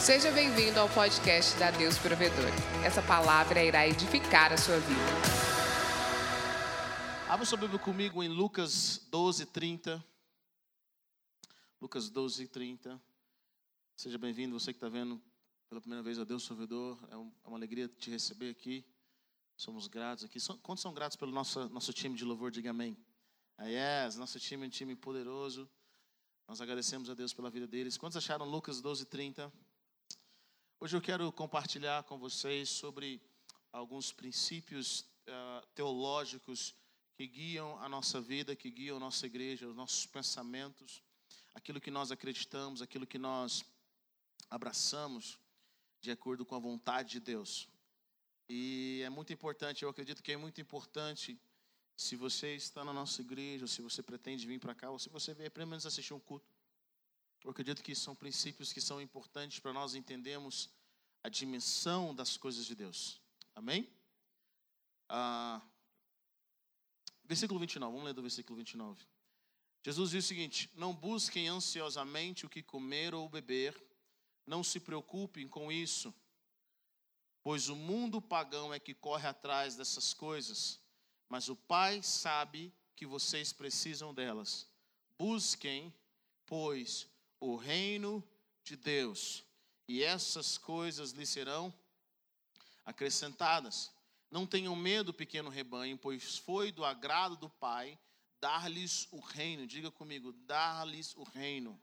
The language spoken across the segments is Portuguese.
Seja bem-vindo ao podcast da Deus Provedor. Essa palavra irá edificar a sua vida. Abra sua Bíblia comigo em Lucas 12, 30. Lucas 12, 30. Seja bem-vindo, você que está vendo pela primeira vez a Deus Provedor. É, é uma alegria te receber aqui. Somos gratos aqui. Quantos são gratos pelo nosso, nosso time de louvor? Diga amém. Ah, yes, nosso time é um time poderoso. Nós agradecemos a Deus pela vida deles. Quantos acharam Lucas 12, 30? Hoje eu quero compartilhar com vocês sobre alguns princípios uh, teológicos que guiam a nossa vida, que guiam a nossa igreja, os nossos pensamentos, aquilo que nós acreditamos, aquilo que nós abraçamos de acordo com a vontade de Deus. E é muito importante, eu acredito que é muito importante, se você está na nossa igreja, ou se você pretende vir para cá, ou se você vier pelo menos assistir um culto, eu acredito que são princípios que são importantes para nós entendermos a dimensão das coisas de Deus. Amém? Ah, versículo 29, vamos ler do versículo 29. Jesus diz o seguinte: Não busquem ansiosamente o que comer ou beber, não se preocupem com isso, pois o mundo pagão é que corre atrás dessas coisas, mas o Pai sabe que vocês precisam delas. Busquem, pois, o reino de Deus, e essas coisas lhe serão acrescentadas. Não tenham medo, pequeno rebanho, pois foi do agrado do Pai dar-lhes o reino. Diga comigo, dar-lhes o reino.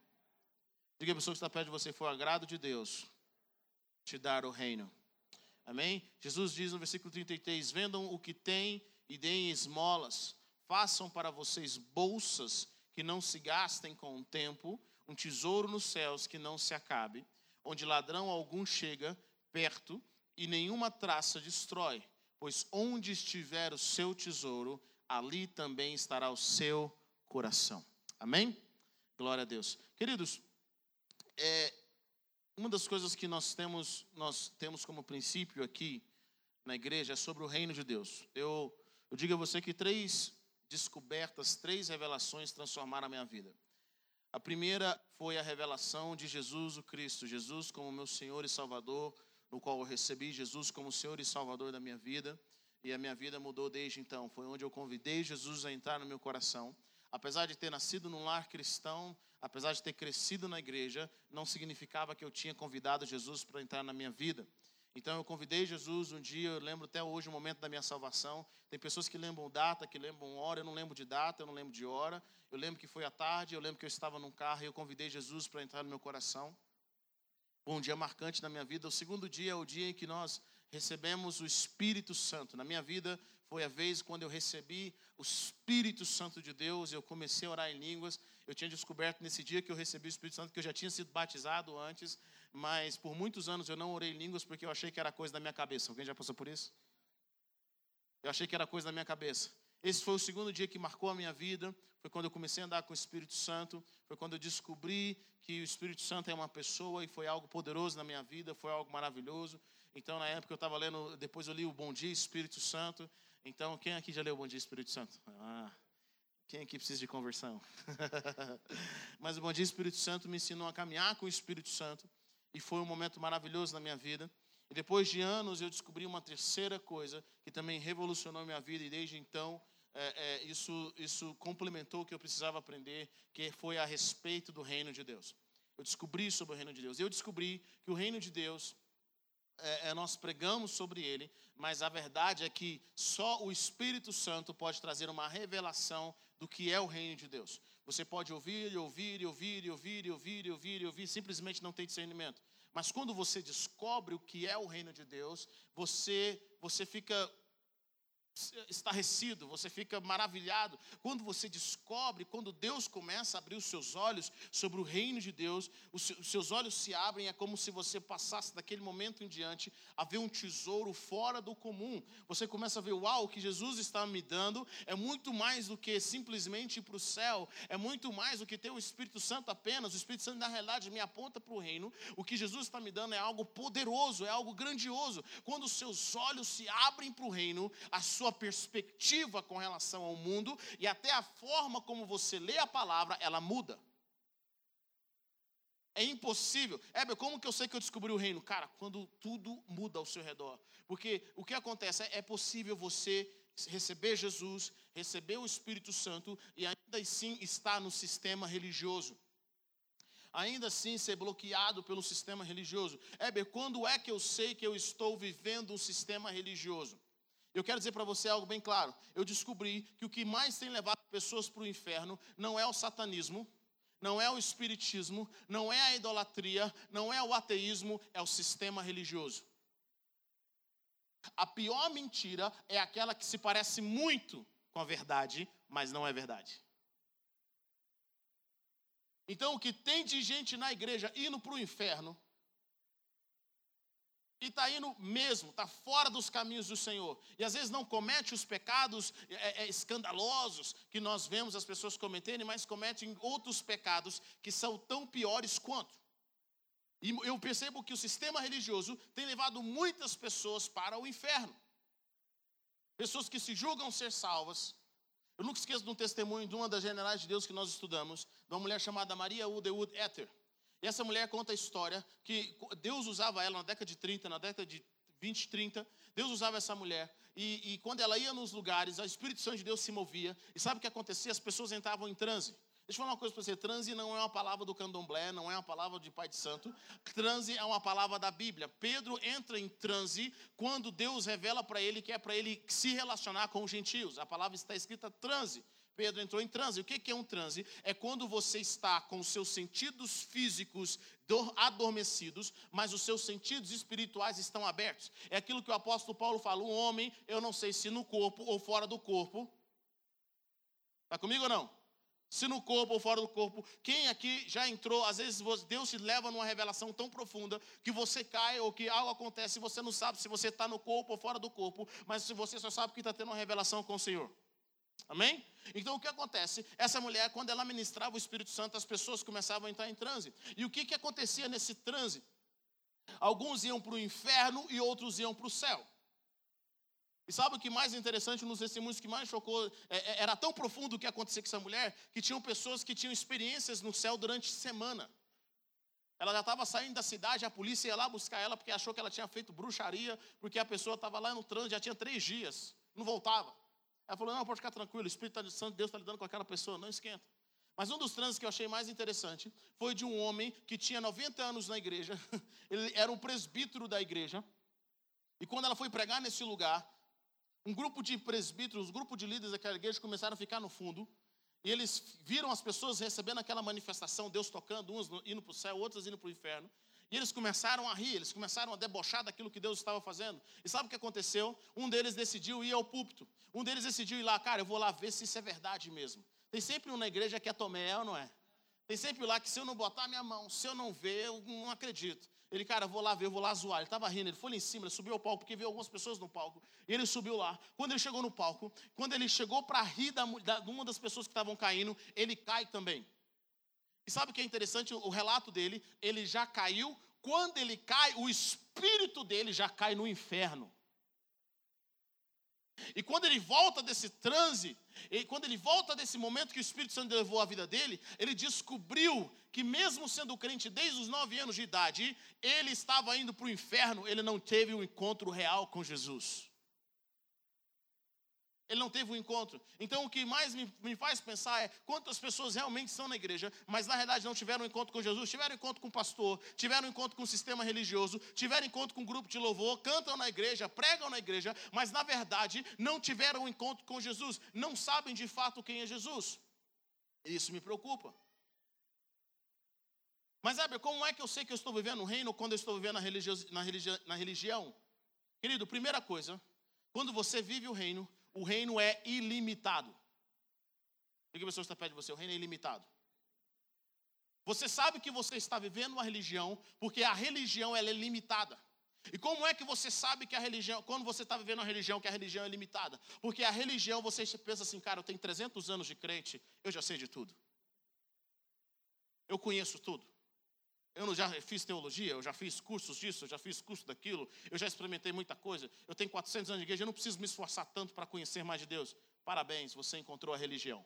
Diga a pessoa que está perto de você, foi o agrado de Deus te dar o reino. Amém? Jesus diz no versículo 33: Vendam o que têm e deem esmolas. Façam para vocês bolsas que não se gastem com o tempo, um tesouro nos céus que não se acabe, onde ladrão algum chega perto e nenhuma traça destrói. Pois onde estiver o seu tesouro, ali também estará o seu coração. Amém? Glória a Deus. Queridos, é, uma das coisas que nós temos, nós temos como princípio aqui na igreja é sobre o reino de Deus. Eu, eu digo a você que três descobertas, três revelações transformaram a minha vida. A primeira foi a revelação de Jesus o Cristo, Jesus como meu Senhor e Salvador, no qual eu recebi Jesus como Senhor e Salvador da minha vida, e a minha vida mudou desde então. Foi onde eu convidei Jesus a entrar no meu coração. Apesar de ter nascido num lar cristão, apesar de ter crescido na igreja, não significava que eu tinha convidado Jesus para entrar na minha vida. Então eu convidei Jesus um dia, eu lembro até hoje o momento da minha salvação. Tem pessoas que lembram data, que lembram hora, eu não lembro de data, eu não lembro de hora. Eu lembro que foi à tarde, eu lembro que eu estava num carro e eu convidei Jesus para entrar no meu coração. Um dia marcante na minha vida. O segundo dia é o dia em que nós recebemos o Espírito Santo. Na minha vida foi a vez quando eu recebi o Espírito Santo de Deus, eu comecei a orar em línguas. Eu tinha descoberto nesse dia que eu recebi o Espírito Santo que eu já tinha sido batizado antes, mas por muitos anos eu não orei em línguas porque eu achei que era coisa da minha cabeça. Alguém já passou por isso? Eu achei que era coisa da minha cabeça. Esse foi o segundo dia que marcou a minha vida. Foi quando eu comecei a andar com o Espírito Santo. Foi quando eu descobri que o Espírito Santo é uma pessoa e foi algo poderoso na minha vida. Foi algo maravilhoso. Então, na época eu estava lendo, depois eu li o Bom Dia Espírito Santo. Então, quem aqui já leu o Bom Dia Espírito Santo? Ah, quem aqui precisa de conversão? Mas o Bom Dia Espírito Santo me ensinou a caminhar com o Espírito Santo. E foi um momento maravilhoso na minha vida. E depois de anos eu descobri uma terceira coisa que também revolucionou minha vida e desde então é, é, isso, isso complementou o que eu precisava aprender, que foi a respeito do reino de Deus. Eu descobri sobre o reino de Deus. Eu descobri que o reino de Deus é, é, nós pregamos sobre ele, mas a verdade é que só o Espírito Santo pode trazer uma revelação do que é o reino de Deus. Você pode ouvir, e ouvir, e ouvir, e ouvir, e ouvir, e ouvir, e ouvir, simplesmente não tem discernimento. Mas quando você descobre o que é o reino de Deus, você, você fica estarrecido, você fica maravilhado. Quando você descobre, quando Deus começa a abrir os seus olhos sobre o reino de Deus, os seus olhos se abrem, é como se você passasse daquele momento em diante a ver um tesouro fora do comum. Você começa a ver, uau, o que Jesus está me dando é muito mais do que simplesmente ir para o céu, é muito mais do que ter o Espírito Santo apenas. O Espírito Santo, na realidade, me aponta para o reino. O que Jesus está me dando é algo poderoso, é algo grandioso. Quando os seus olhos se abrem para o reino, a sua sua perspectiva com relação ao mundo e até a forma como você lê a palavra, ela muda. É impossível. Heber, como que eu sei que eu descobri o reino? Cara, quando tudo muda ao seu redor. Porque o que acontece é, é possível você receber Jesus, receber o Espírito Santo e ainda assim estar no sistema religioso. Ainda assim ser bloqueado pelo sistema religioso. Heber, quando é que eu sei que eu estou vivendo um sistema religioso? Eu quero dizer para você algo bem claro. Eu descobri que o que mais tem levado pessoas para o inferno não é o satanismo, não é o espiritismo, não é a idolatria, não é o ateísmo, é o sistema religioso. A pior mentira é aquela que se parece muito com a verdade, mas não é verdade. Então, o que tem de gente na igreja indo para o inferno e está indo mesmo, está fora dos caminhos do Senhor. E às vezes não comete os pecados é, é, escandalosos que nós vemos as pessoas cometerem, mas cometem outros pecados que são tão piores quanto. E eu percebo que o sistema religioso tem levado muitas pessoas para o inferno. Pessoas que se julgam ser salvas. Eu nunca esqueço de um testemunho de uma das generais de Deus que nós estudamos, de uma mulher chamada Maria Wood Ether. E essa mulher conta a história que Deus usava ela na década de 30, na década de 20, 30. Deus usava essa mulher. E, e quando ela ia nos lugares, o Espírito Santo de Deus se movia. E sabe o que acontecia? As pessoas entravam em transe. Deixa eu falar uma coisa para você: transe não é uma palavra do candomblé, não é uma palavra de Pai de Santo. Transe é uma palavra da Bíblia. Pedro entra em transe quando Deus revela para ele que é para ele se relacionar com os gentios. A palavra está escrita transe. Pedro entrou em transe. O que é um transe? É quando você está com os seus sentidos físicos adormecidos, mas os seus sentidos espirituais estão abertos. É aquilo que o apóstolo Paulo fala: o homem, eu não sei se no corpo ou fora do corpo. Está comigo ou não? Se no corpo ou fora do corpo, quem aqui já entrou, às vezes Deus te leva numa revelação tão profunda que você cai ou que algo acontece e você não sabe se você está no corpo ou fora do corpo, mas se você só sabe que está tendo uma revelação com o Senhor. Amém? Então o que acontece? Essa mulher, quando ela ministrava o Espírito Santo, as pessoas começavam a entrar em transe. E o que, que acontecia nesse transe? Alguns iam para o inferno e outros iam para o céu. E sabe o que mais interessante nos testemunhos que mais chocou? É, é, era tão profundo o que acontecia com essa mulher que tinham pessoas que tinham experiências no céu durante semana. Ela já estava saindo da cidade, a polícia ia lá buscar ela porque achou que ela tinha feito bruxaria, porque a pessoa estava lá no trânsito, já tinha três dias, não voltava. Ela falou: Não, pode ficar tranquilo, o Espírito Santo de Deus está lidando com aquela pessoa, não esquenta. Mas um dos trânsitos que eu achei mais interessante foi de um homem que tinha 90 anos na igreja, ele era um presbítero da igreja, e quando ela foi pregar nesse lugar, um grupo de presbíteros, um grupo de líderes daquela igreja começaram a ficar no fundo, e eles viram as pessoas recebendo aquela manifestação, Deus tocando, uns indo para o céu, outros indo para o inferno. E eles começaram a rir, eles começaram a debochar daquilo que Deus estava fazendo. E sabe o que aconteceu? Um deles decidiu ir ao púlpito. Um deles decidiu ir lá, cara, eu vou lá ver se isso é verdade mesmo. Tem sempre um na igreja que é Tomé, não é? Tem sempre lá que se eu não botar minha mão, se eu não ver, eu não acredito. Ele, cara, eu vou lá ver, eu vou lá zoar. Ele estava rindo, ele foi lá em cima, ele subiu ao palco, porque viu algumas pessoas no palco. E ele subiu lá. Quando ele chegou no palco, quando ele chegou para rir da, da, de uma das pessoas que estavam caindo, ele cai também. E sabe o que é interessante? O relato dele, ele já caiu quando ele cai, o espírito dele já cai no inferno. E quando ele volta desse transe, e quando ele volta desse momento que o Espírito Santo levou a vida dele, ele descobriu que, mesmo sendo crente desde os nove anos de idade, ele estava indo para o inferno, ele não teve um encontro real com Jesus. Ele não teve um encontro. Então, o que mais me, me, faz pensar é quantas pessoas realmente estão na igreja, mas na realidade não tiveram um encontro com Jesus, tiveram um encontro com o pastor, tiveram um encontro com o sistema religioso, tiveram um encontro com um grupo de louvor, cantam na igreja, pregam na igreja, mas na verdade não tiveram um encontro com Jesus, não sabem de fato quem é Jesus. Isso me preocupa. Mas, Heber, como é que eu sei que eu estou vivendo no reino quando eu estou vivendo na, na, na religião? Querido, primeira coisa, quando você vive o reino, o reino é ilimitado. O que a pessoa está perto de você? O reino é ilimitado. Você sabe que você está vivendo uma religião porque a religião ela é limitada. E como é que você sabe que a religião, quando você está vivendo uma religião, que a religião é limitada? Porque a religião, você pensa assim, cara, eu tenho 300 anos de crente, eu já sei de tudo. Eu conheço tudo. Eu já fiz teologia, eu já fiz cursos disso, eu já fiz curso daquilo, eu já experimentei muita coisa. Eu tenho 400 anos de igreja, eu não preciso me esforçar tanto para conhecer mais de Deus. Parabéns, você encontrou a religião.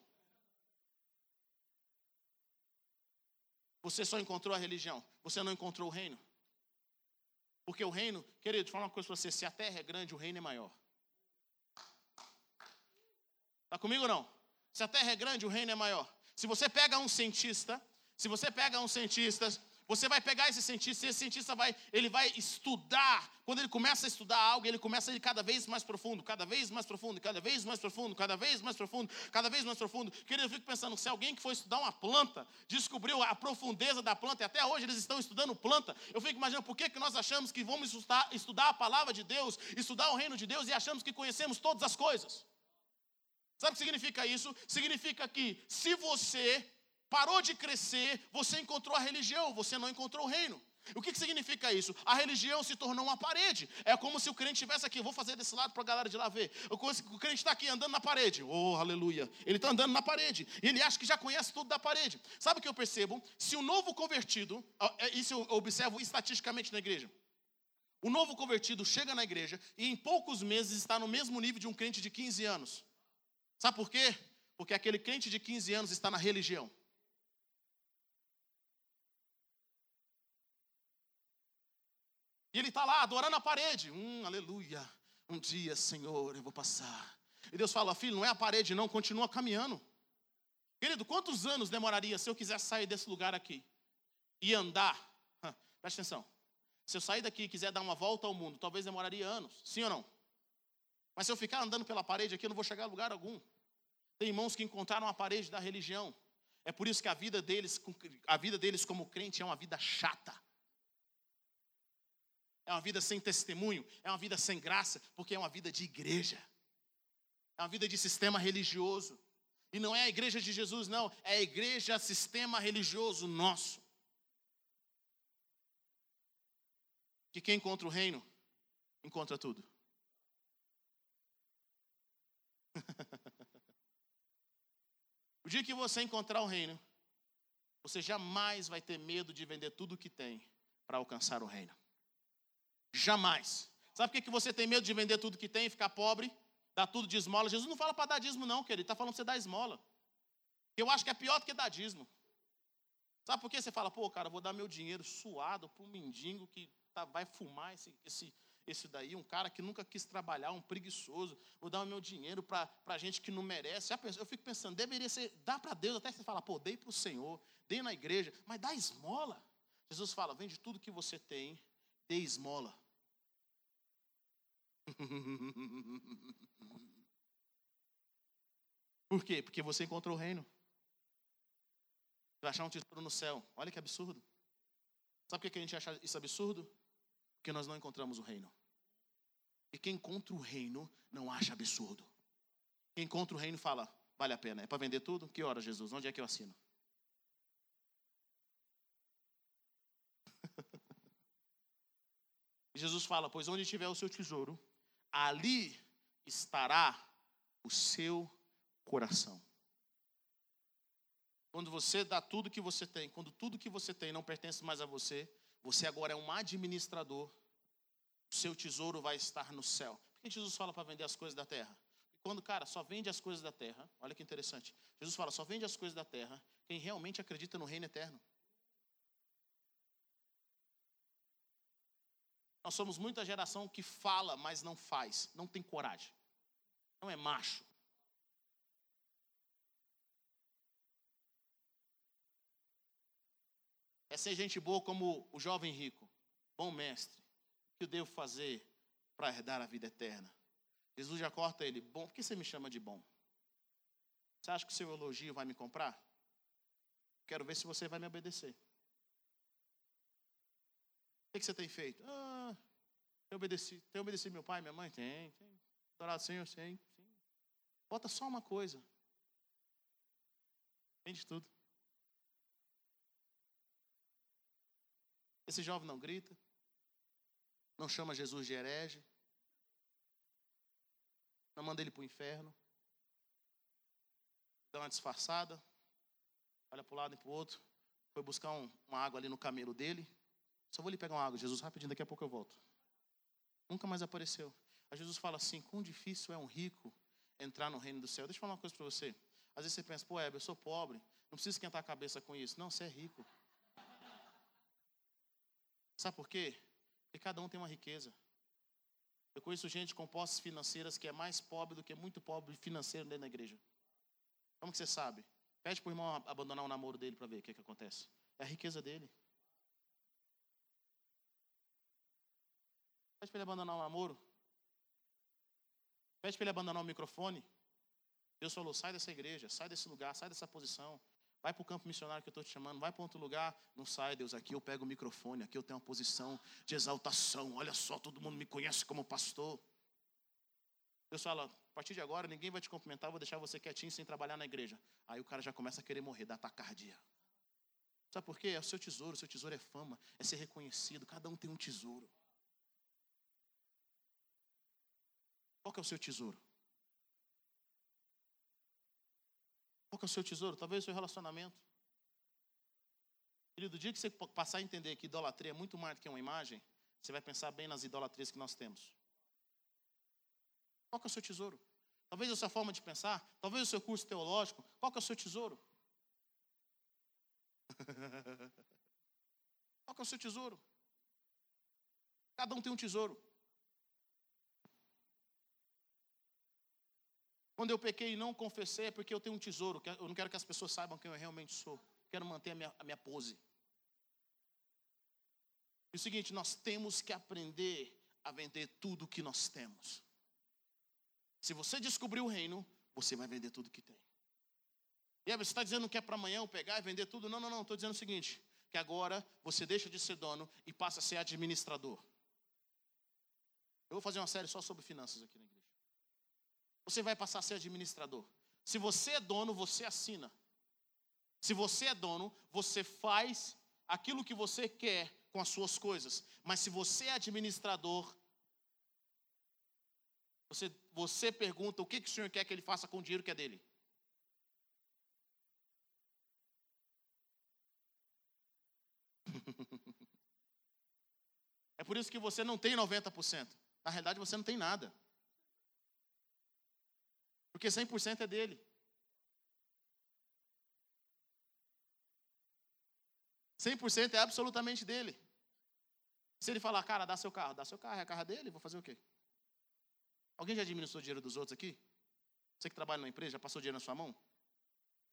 Você só encontrou a religião, você não encontrou o reino. Porque o reino, querido, fala uma coisa para você: se a terra é grande, o reino é maior. Está comigo ou não? Se a terra é grande, o reino é maior. Se você pega um cientista, se você pega um cientista você vai pegar esse cientista, e esse cientista vai, ele vai estudar. Quando ele começa a estudar algo, ele começa a ir cada vez mais profundo, cada vez mais profundo, cada vez mais profundo, cada vez mais profundo, cada vez mais profundo. Querido, eu fico pensando, se alguém que foi estudar uma planta, descobriu a profundeza da planta, e até hoje eles estão estudando planta, eu fico imaginando por que, que nós achamos que vamos estudar, estudar a palavra de Deus, estudar o reino de Deus e achamos que conhecemos todas as coisas. Sabe o que significa isso? Significa que se você parou de crescer, você encontrou a religião, você não encontrou o reino. O que, que significa isso? A religião se tornou uma parede. É como se o crente estivesse aqui. Eu vou fazer desse lado para a galera de lá ver. O crente está aqui andando na parede. Oh, aleluia. Ele está andando na parede. E ele acha que já conhece tudo da parede. Sabe o que eu percebo? Se o novo convertido, é, isso eu observo estatisticamente na igreja. O novo convertido chega na igreja e em poucos meses está no mesmo nível de um crente de 15 anos. Sabe por quê? Porque aquele crente de 15 anos está na religião. E ele está lá adorando a parede. Hum, aleluia. Um dia, Senhor, eu vou passar. E Deus fala, filho, não é a parede, não, continua caminhando. Querido, quantos anos demoraria se eu quisesse sair desse lugar aqui e andar? Presta atenção. Se eu sair daqui e quiser dar uma volta ao mundo, talvez demoraria anos, sim ou não? Mas se eu ficar andando pela parede aqui, eu não vou chegar a lugar algum. Tem irmãos que encontraram a parede da religião. É por isso que a vida deles, a vida deles como crente é uma vida chata é uma vida sem testemunho, é uma vida sem graça, porque é uma vida de igreja, é uma vida de sistema religioso. E não é a igreja de Jesus, não, é a igreja, sistema religioso nosso. Que quem encontra o reino, encontra tudo. o dia que você encontrar o reino, você jamais vai ter medo de vender tudo o que tem para alcançar o reino. Jamais. Sabe por que você tem medo de vender tudo que tem ficar pobre? Dar tudo de esmola? Jesus não fala para dar dízimo, não, querido. Ele está falando para você dar esmola. Eu acho que é pior do que dar dízimo. Sabe por que você fala, pô, cara, vou dar meu dinheiro suado para um mendigo que tá, vai fumar esse, esse, esse daí, um cara que nunca quis trabalhar, um preguiçoso. Vou dar o meu dinheiro para gente que não merece. Eu fico pensando, deveria ser, dá para Deus, até você fala, pô, dei para o Senhor, dei na igreja, mas dá esmola. Jesus fala, vende tudo que você tem, dê esmola. Por quê? Porque você encontrou o reino. Vai achar um tesouro no céu. Olha que absurdo. Sabe por que a gente acha isso absurdo? Porque nós não encontramos o reino. E quem encontra o reino não acha absurdo. Quem encontra o reino fala, vale a pena. É para vender tudo? Que hora, Jesus? Onde é que eu assino? Jesus fala: Pois onde tiver o seu tesouro, ali estará o seu coração. Quando você dá tudo que você tem, quando tudo que você tem não pertence mais a você, você agora é um administrador, o seu tesouro vai estar no céu. Por que Jesus fala para vender as coisas da terra? Quando, cara, só vende as coisas da terra, olha que interessante. Jesus fala, só vende as coisas da terra quem realmente acredita no reino eterno. Nós somos muita geração que fala, mas não faz, não tem coragem, não é macho. É ser gente boa como o jovem rico, bom mestre. O que eu devo fazer para herdar a vida eterna? Jesus já corta ele, bom, por que você me chama de bom? Você acha que o seu elogio vai me comprar? Quero ver se você vai me obedecer. O que você tem feito? Ah, eu obedeci. Tem obedecido meu pai, minha mãe? Tem, tem. Adorado Senhor, sim, sim. Bota só uma coisa. Tem de tudo. Esse jovem não grita, não chama Jesus de herege, não manda ele para o inferno, dá uma disfarçada, olha para o lado e para o outro, foi buscar um, uma água ali no camelo dele, só vou lhe pegar uma água, Jesus, rapidinho, daqui a pouco eu volto. Nunca mais apareceu. Aí Jesus fala assim: quão difícil é um rico entrar no reino do céu. Deixa eu falar uma coisa para você. Às vezes você pensa, pô, Heber, eu sou pobre, não preciso esquentar a cabeça com isso. Não, você é rico. Sabe por quê? Porque cada um tem uma riqueza. Eu conheço gente com posses financeiras que é mais pobre do que muito pobre financeiro dentro da igreja. Como que você sabe? Pede para o irmão abandonar o namoro dele para ver o que, que acontece. É a riqueza dele. Pede para ele abandonar o namoro. Pede para ele abandonar o microfone. Deus falou: sai dessa igreja, sai desse lugar, sai dessa posição. Vai para o campo missionário que eu estou te chamando, vai para outro lugar. Não sai, Deus, aqui eu pego o microfone, aqui eu tenho uma posição de exaltação. Olha só, todo mundo me conhece como pastor. Deus fala: a partir de agora, ninguém vai te cumprimentar, vou deixar você quietinho sem trabalhar na igreja. Aí o cara já começa a querer morrer, dá tacardia. Sabe por quê? É o seu tesouro, o seu tesouro é fama, é ser reconhecido. Cada um tem um tesouro. Qual é o seu tesouro? Qual é o seu tesouro? Talvez o seu relacionamento. Querido, do dia que você passar a entender que idolatria é muito mais do que uma imagem, você vai pensar bem nas idolatrias que nós temos. Qual é o seu tesouro? Talvez a sua forma de pensar, talvez o seu curso teológico, qual é o seu tesouro? qual é o seu tesouro? Cada um tem um tesouro. Quando eu pequei e não confessei é porque eu tenho um tesouro. Eu não quero que as pessoas saibam quem eu realmente sou. Quero manter a minha, a minha pose. E o seguinte, nós temos que aprender a vender tudo que nós temos. Se você descobrir o reino, você vai vender tudo que tem. E aí, você está dizendo que é para amanhã eu pegar e vender tudo? Não, não, não. Estou dizendo o seguinte: que agora você deixa de ser dono e passa a ser administrador. Eu vou fazer uma série só sobre finanças aqui na igreja você vai passar a ser administrador. Se você é dono, você assina. Se você é dono, você faz aquilo que você quer com as suas coisas. Mas se você é administrador, você, você pergunta o que, que o senhor quer que ele faça com o dinheiro que é dele. É por isso que você não tem 90%. Na realidade, você não tem nada. Porque 100% é dele. Cem por cento é absolutamente dele. Se ele falar, cara, dá seu carro, dá seu carro, é a carro dele, vou fazer o quê? Alguém já administrou dinheiro dos outros aqui? Você que trabalha numa empresa, já passou dinheiro na sua mão?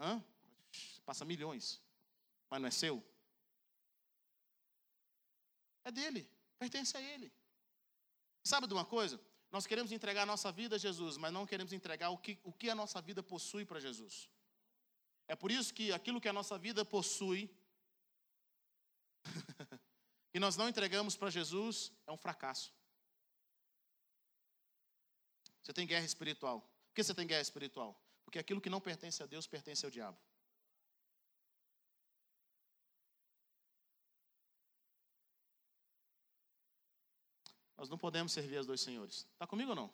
Hã? Passa milhões, mas não é seu? É dele, pertence a ele. Sabe de uma coisa? Nós queremos entregar a nossa vida a Jesus, mas não queremos entregar o que, o que a nossa vida possui para Jesus. É por isso que aquilo que a nossa vida possui, e nós não entregamos para Jesus, é um fracasso. Você tem guerra espiritual. Por que você tem guerra espiritual? Porque aquilo que não pertence a Deus pertence ao diabo. Nós não podemos servir aos dois senhores. Está comigo ou não?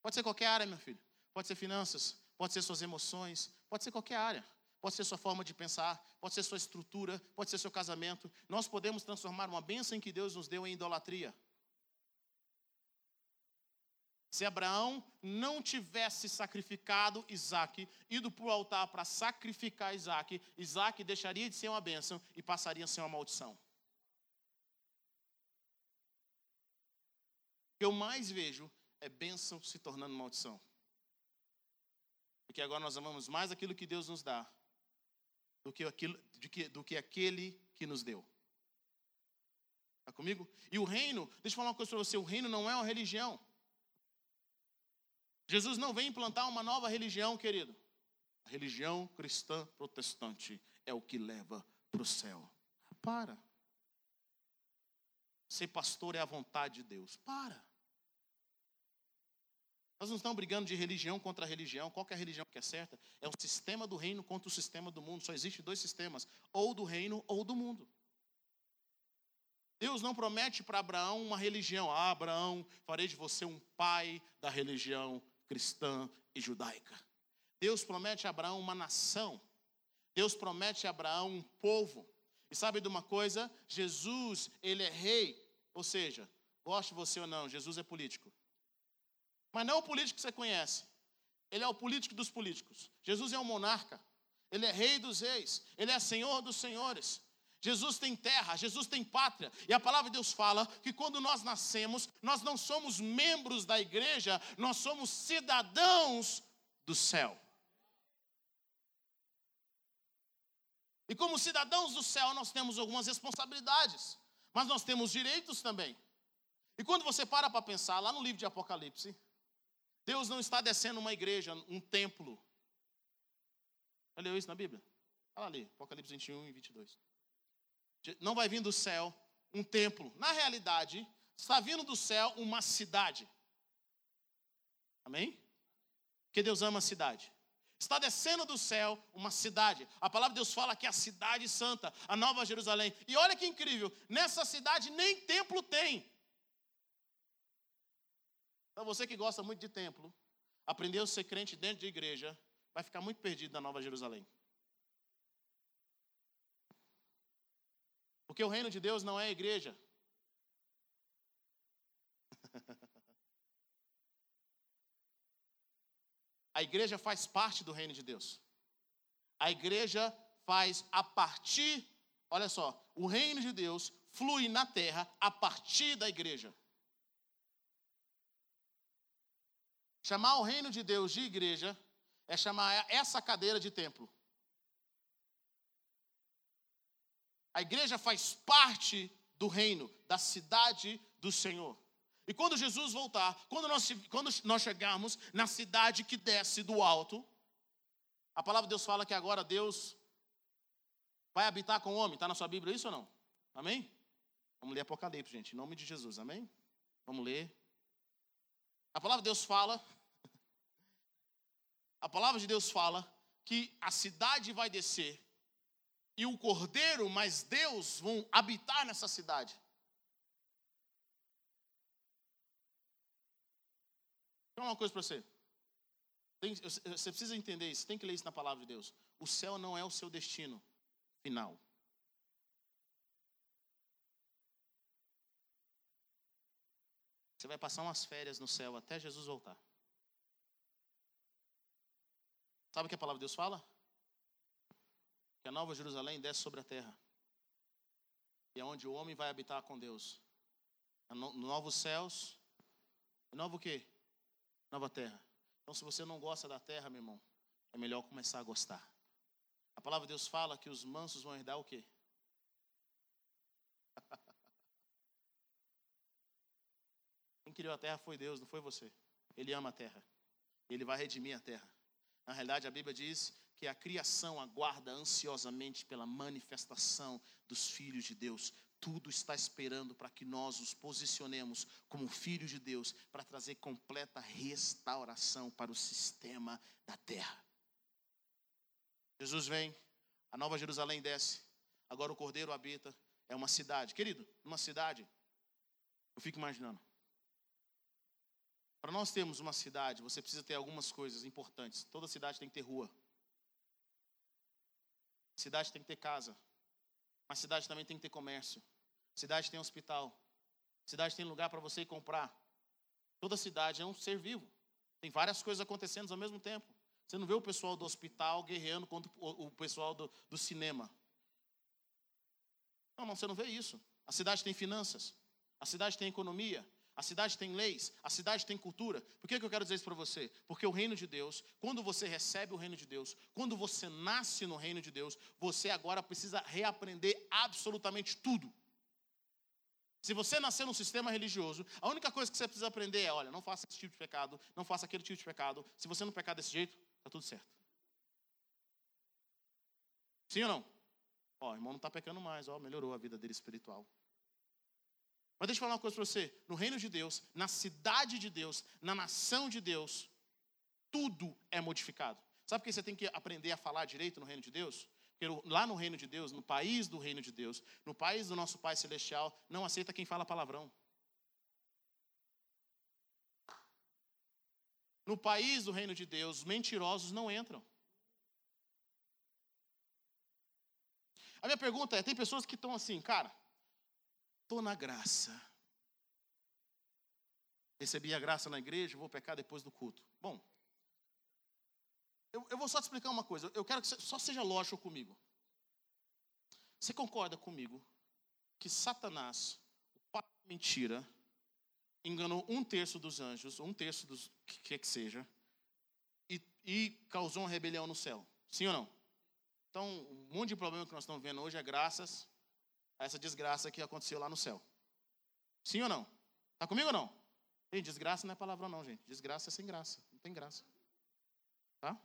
Pode ser qualquer área, meu filho. Pode ser finanças, pode ser suas emoções, pode ser qualquer área. Pode ser sua forma de pensar, pode ser sua estrutura, pode ser seu casamento. Nós podemos transformar uma bênção que Deus nos deu em idolatria. Se Abraão não tivesse sacrificado Isaac, ido para o altar para sacrificar Isaac, Isaac deixaria de ser uma bênção e passaria a ser uma maldição. Que eu mais vejo é bênção se tornando maldição. Porque agora nós amamos mais aquilo que Deus nos dá do que, aquilo, do que, do que aquele que nos deu. Está comigo? E o reino, deixa eu falar uma coisa para você: o reino não é uma religião. Jesus não vem implantar uma nova religião, querido. A religião cristã protestante é o que leva para o céu. Para. Ser pastor é a vontade de Deus. Para. Nós não estamos brigando de religião contra religião. Qual é a religião que é certa? É o sistema do reino contra o sistema do mundo. Só existe dois sistemas: ou do reino ou do mundo. Deus não promete para Abraão uma religião. Ah, Abraão, farei de você um pai da religião cristã e judaica. Deus promete a Abraão uma nação. Deus promete a Abraão um povo. E sabe de uma coisa? Jesus, ele é rei. Ou seja, goste você ou não, Jesus é político. Mas não é o político que você conhece. Ele é o político dos políticos. Jesus é um monarca. Ele é rei dos reis. Ele é senhor dos senhores. Jesus tem terra, Jesus tem pátria. E a palavra de Deus fala que quando nós nascemos, nós não somos membros da igreja, nós somos cidadãos do céu. E como cidadãos do céu, nós temos algumas responsabilidades, mas nós temos direitos também. E quando você para para pensar, lá no livro de Apocalipse, Deus não está descendo uma igreja, um templo. Já leu isso na Bíblia? Olha ali, Apocalipse 21 e 22 não vai vir do céu um templo. Na realidade, está vindo do céu uma cidade. Amém? Porque Deus ama a cidade. Está descendo do céu uma cidade. A palavra de Deus fala que é a cidade santa, a nova Jerusalém. E olha que incrível, nessa cidade nem templo tem. Então você que gosta muito de templo, aprendeu a ser crente dentro de igreja, vai ficar muito perdido na nova Jerusalém. Porque o reino de Deus não é a igreja. A igreja faz parte do reino de Deus. A igreja faz a partir, olha só, o reino de Deus flui na terra a partir da igreja. Chamar o reino de Deus de igreja é chamar essa cadeira de templo. A igreja faz parte do reino, da cidade do Senhor. E quando Jesus voltar, quando nós, quando nós chegarmos na cidade que desce do alto, a palavra de Deus fala que agora Deus vai habitar com o homem. Está na sua Bíblia isso ou não? Amém? Vamos ler Apocalipse, gente, em nome de Jesus, amém? Vamos ler. A palavra de Deus fala, a palavra de Deus fala que a cidade vai descer e o cordeiro, mas Deus vão habitar nessa cidade. Então, uma coisa para você. Tem, você precisa entender isso, tem que ler isso na palavra de Deus. O céu não é o seu destino final. Você vai passar umas férias no céu até Jesus voltar. Sabe o que a palavra de Deus fala? que a nova Jerusalém desce sobre a terra. E é onde o homem vai habitar com Deus. No, novos céus. Novo o quê? Nova terra. Então, se você não gosta da terra, meu irmão, é melhor começar a gostar. A palavra de Deus fala que os mansos vão herdar o quê? Quem criou a terra foi Deus, não foi você. Ele ama a terra. Ele vai redimir a terra. Na realidade, a Bíblia diz que a criação aguarda ansiosamente pela manifestação dos filhos de Deus. Tudo está esperando para que nós nos posicionemos como filhos de Deus para trazer completa restauração para o sistema da terra. Jesus vem, a nova Jerusalém desce, agora o Cordeiro habita, é uma cidade. Querido, uma cidade, eu fico imaginando. Para nós termos uma cidade, você precisa ter algumas coisas importantes. Toda cidade tem que ter rua. Cidade tem que ter casa. Mas cidade também tem que ter comércio. Cidade tem hospital. Cidade tem lugar para você ir comprar. Toda cidade é um ser vivo. Tem várias coisas acontecendo ao mesmo tempo. Você não vê o pessoal do hospital guerreando contra o pessoal do, do cinema. Não, não, você não vê isso. A cidade tem finanças. A cidade tem economia. A cidade tem leis, a cidade tem cultura. Por que, que eu quero dizer isso para você? Porque o reino de Deus, quando você recebe o reino de Deus, quando você nasce no reino de Deus, você agora precisa reaprender absolutamente tudo. Se você nascer num sistema religioso, a única coisa que você precisa aprender é: olha, não faça esse tipo de pecado, não faça aquele tipo de pecado. Se você não pecar desse jeito, está tudo certo. Sim ou não? Ó, o irmão não está pecando mais, ó, melhorou a vida dele espiritual. Mas deixa eu falar uma coisa para você: no reino de Deus, na cidade de Deus, na nação de Deus, tudo é modificado. Sabe por que você tem que aprender a falar direito no reino de Deus? Porque lá no reino de Deus, no país do reino de Deus, no país do nosso Pai Celestial, não aceita quem fala palavrão. No país do reino de Deus, mentirosos não entram. A minha pergunta é: tem pessoas que estão assim, cara, Estou na graça. Recebi a graça na igreja, vou pecar depois do culto. Bom, eu, eu vou só te explicar uma coisa. Eu quero que você só seja lógico comigo. Você concorda comigo que Satanás, o pai da mentira, enganou um terço dos anjos, um terço dos que quer que seja, e, e causou uma rebelião no céu? Sim ou não? Então, um monte de problema que nós estamos vendo hoje é graças a essa desgraça que aconteceu lá no céu. Sim ou não? Está comigo ou não? Gente, desgraça não é palavrão, não, gente. Desgraça é sem graça. Não tem graça. Tá?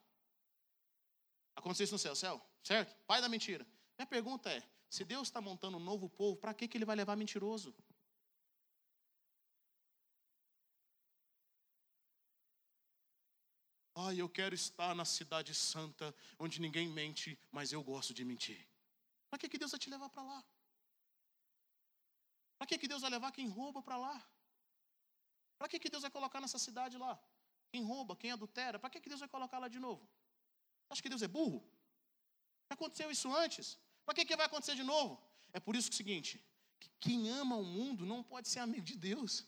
Aconteceu isso no céu, céu, certo? Pai da mentira. Minha pergunta é: se Deus está montando um novo povo, para que, que ele vai levar mentiroso? Ah, eu quero estar na cidade santa, onde ninguém mente, mas eu gosto de mentir. Para que, que Deus vai te levar para lá? Para que, que Deus vai levar quem rouba para lá? Para que, que Deus vai colocar nessa cidade lá? Quem rouba, quem adultera, para que, que Deus vai colocar lá de novo? Acha que Deus é burro? Já aconteceu isso antes. Para que, que vai acontecer de novo? É por isso que é o seguinte: que quem ama o mundo não pode ser amigo de Deus.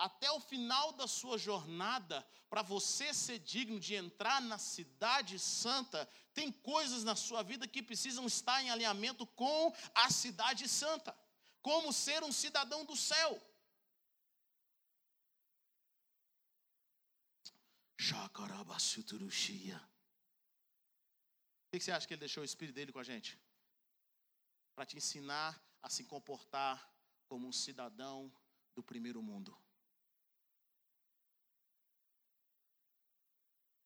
Até o final da sua jornada, para você ser digno de entrar na cidade santa, tem coisas na sua vida que precisam estar em alinhamento com a cidade santa, como ser um cidadão do céu. O que você acha que ele deixou o espírito dele com a gente? Para te ensinar a se comportar como um cidadão do primeiro mundo.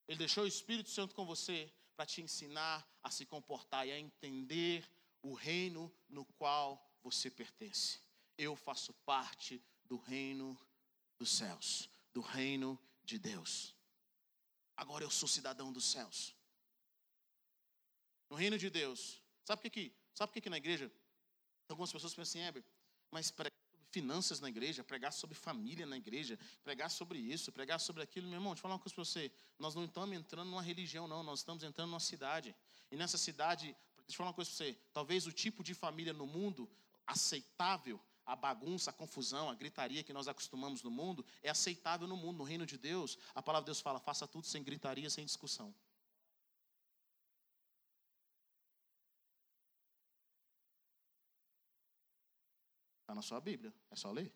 Ele deixou o Espírito Santo com você para te ensinar a se comportar e a entender o reino no qual você pertence. Eu faço parte do reino dos céus, do reino de Deus. Agora eu sou cidadão dos céus. No reino de Deus. Sabe por que, sabe por que na igreja algumas pessoas pensam assim, mas para finanças na igreja, pregar sobre família na igreja, pregar sobre isso, pregar sobre aquilo. Meu irmão, deixa eu falar uma coisa para você. Nós não estamos entrando numa religião, não. Nós estamos entrando numa cidade. E nessa cidade, deixa eu falar uma coisa para você. Talvez o tipo de família no mundo aceitável, a bagunça, a confusão, a gritaria que nós acostumamos no mundo, é aceitável no mundo. No reino de Deus, a palavra de Deus fala: faça tudo sem gritaria, sem discussão. Na sua Bíblia, é só ler.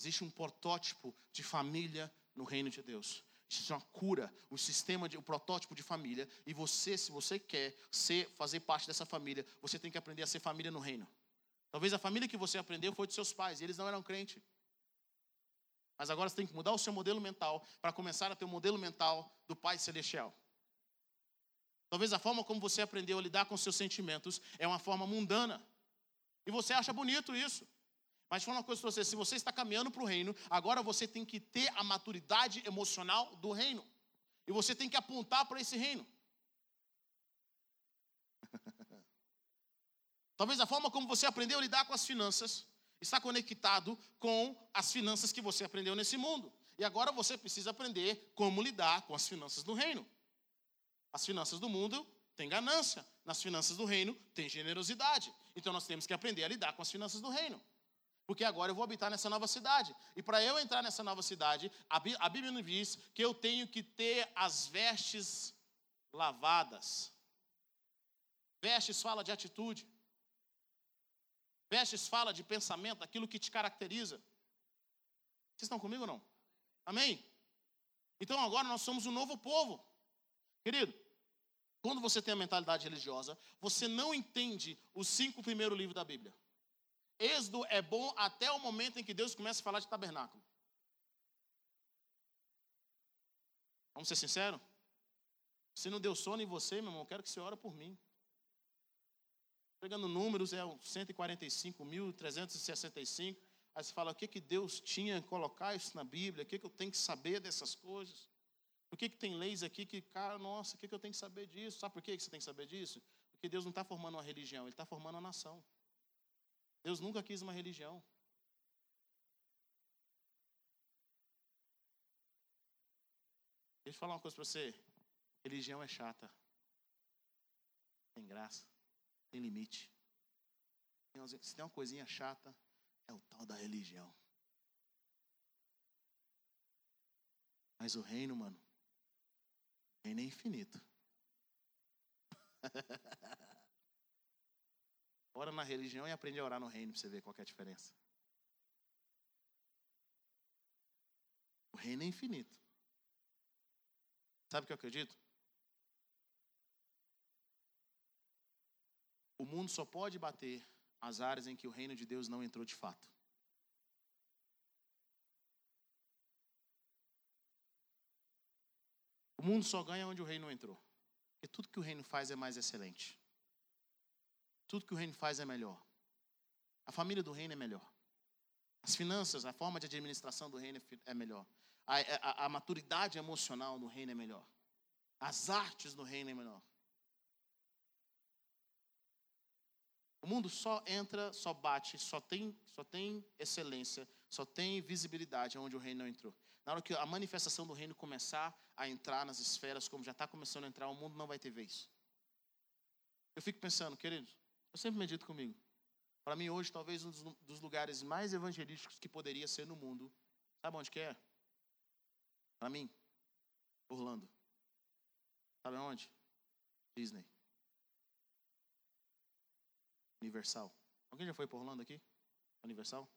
Existe um protótipo de família no reino de Deus. Existe uma cura, um sistema, de, um protótipo de família. E você, se você quer ser, fazer parte dessa família, você tem que aprender a ser família no reino. Talvez a família que você aprendeu foi de seus pais, e eles não eram crentes. Mas agora você tem que mudar o seu modelo mental para começar a ter o modelo mental do Pai Celestial. Talvez a forma como você aprendeu a lidar com seus sentimentos é uma forma mundana. E você acha bonito isso. Mas fala uma coisa para você: se você está caminhando para o reino, agora você tem que ter a maturidade emocional do reino. E você tem que apontar para esse reino. Talvez a forma como você aprendeu a lidar com as finanças está conectado com as finanças que você aprendeu nesse mundo. E agora você precisa aprender como lidar com as finanças do reino. As finanças do mundo têm ganância, nas finanças do reino tem generosidade. Então nós temos que aprender a lidar com as finanças do reino. Porque agora eu vou habitar nessa nova cidade. E para eu entrar nessa nova cidade, a Bíblia nos diz que eu tenho que ter as vestes lavadas. Vestes fala de atitude. Vestes fala de pensamento, aquilo que te caracteriza. Vocês estão comigo ou não? Amém? Então agora nós somos um novo povo. Querido, quando você tem a mentalidade religiosa, você não entende os cinco primeiros livros da Bíblia. Êxodo é bom até o momento em que Deus começa a falar de tabernáculo. Vamos ser sinceros? Se não deu sono em você, meu irmão, quero que você ore por mim. Pegando números, é 145.365. Aí você fala, o que, que Deus tinha colocar isso na Bíblia? O que, que eu tenho que saber dessas coisas? Por que, que tem leis aqui que, cara, nossa, o que, que eu tenho que saber disso? Sabe por que, que você tem que saber disso? Porque Deus não está formando uma religião, Ele está formando uma nação. Deus nunca quis uma religião. Deixa eu falar uma coisa para você. Religião é chata. Tem graça. Tem limite. Se tem uma coisinha chata, é o tal da religião. Mas o reino, mano, reino é infinito. Ora na religião e aprende a orar no reino para você ver qual é a diferença. O reino é infinito. Sabe o que eu acredito? O mundo só pode bater as áreas em que o reino de Deus não entrou de fato. Mundo só ganha onde o reino não entrou. Porque tudo que o reino faz é mais excelente. Tudo que o reino faz é melhor. A família do reino é melhor. As finanças, a forma de administração do reino é melhor. A, a, a maturidade emocional no reino é melhor. As artes no reino é melhor. O mundo só entra, só bate, só tem, só tem excelência, só tem visibilidade onde o reino não entrou. Na hora que a manifestação do reino começar a entrar nas esferas, como já está começando a entrar, o mundo não vai ter vez. Eu fico pensando, queridos, eu sempre medito comigo. Para mim, hoje, talvez um dos lugares mais evangelísticos que poderia ser no mundo, sabe onde que é? Para mim, Orlando. Sabe onde? Disney. Universal. Alguém já foi para Orlando aqui? Universal?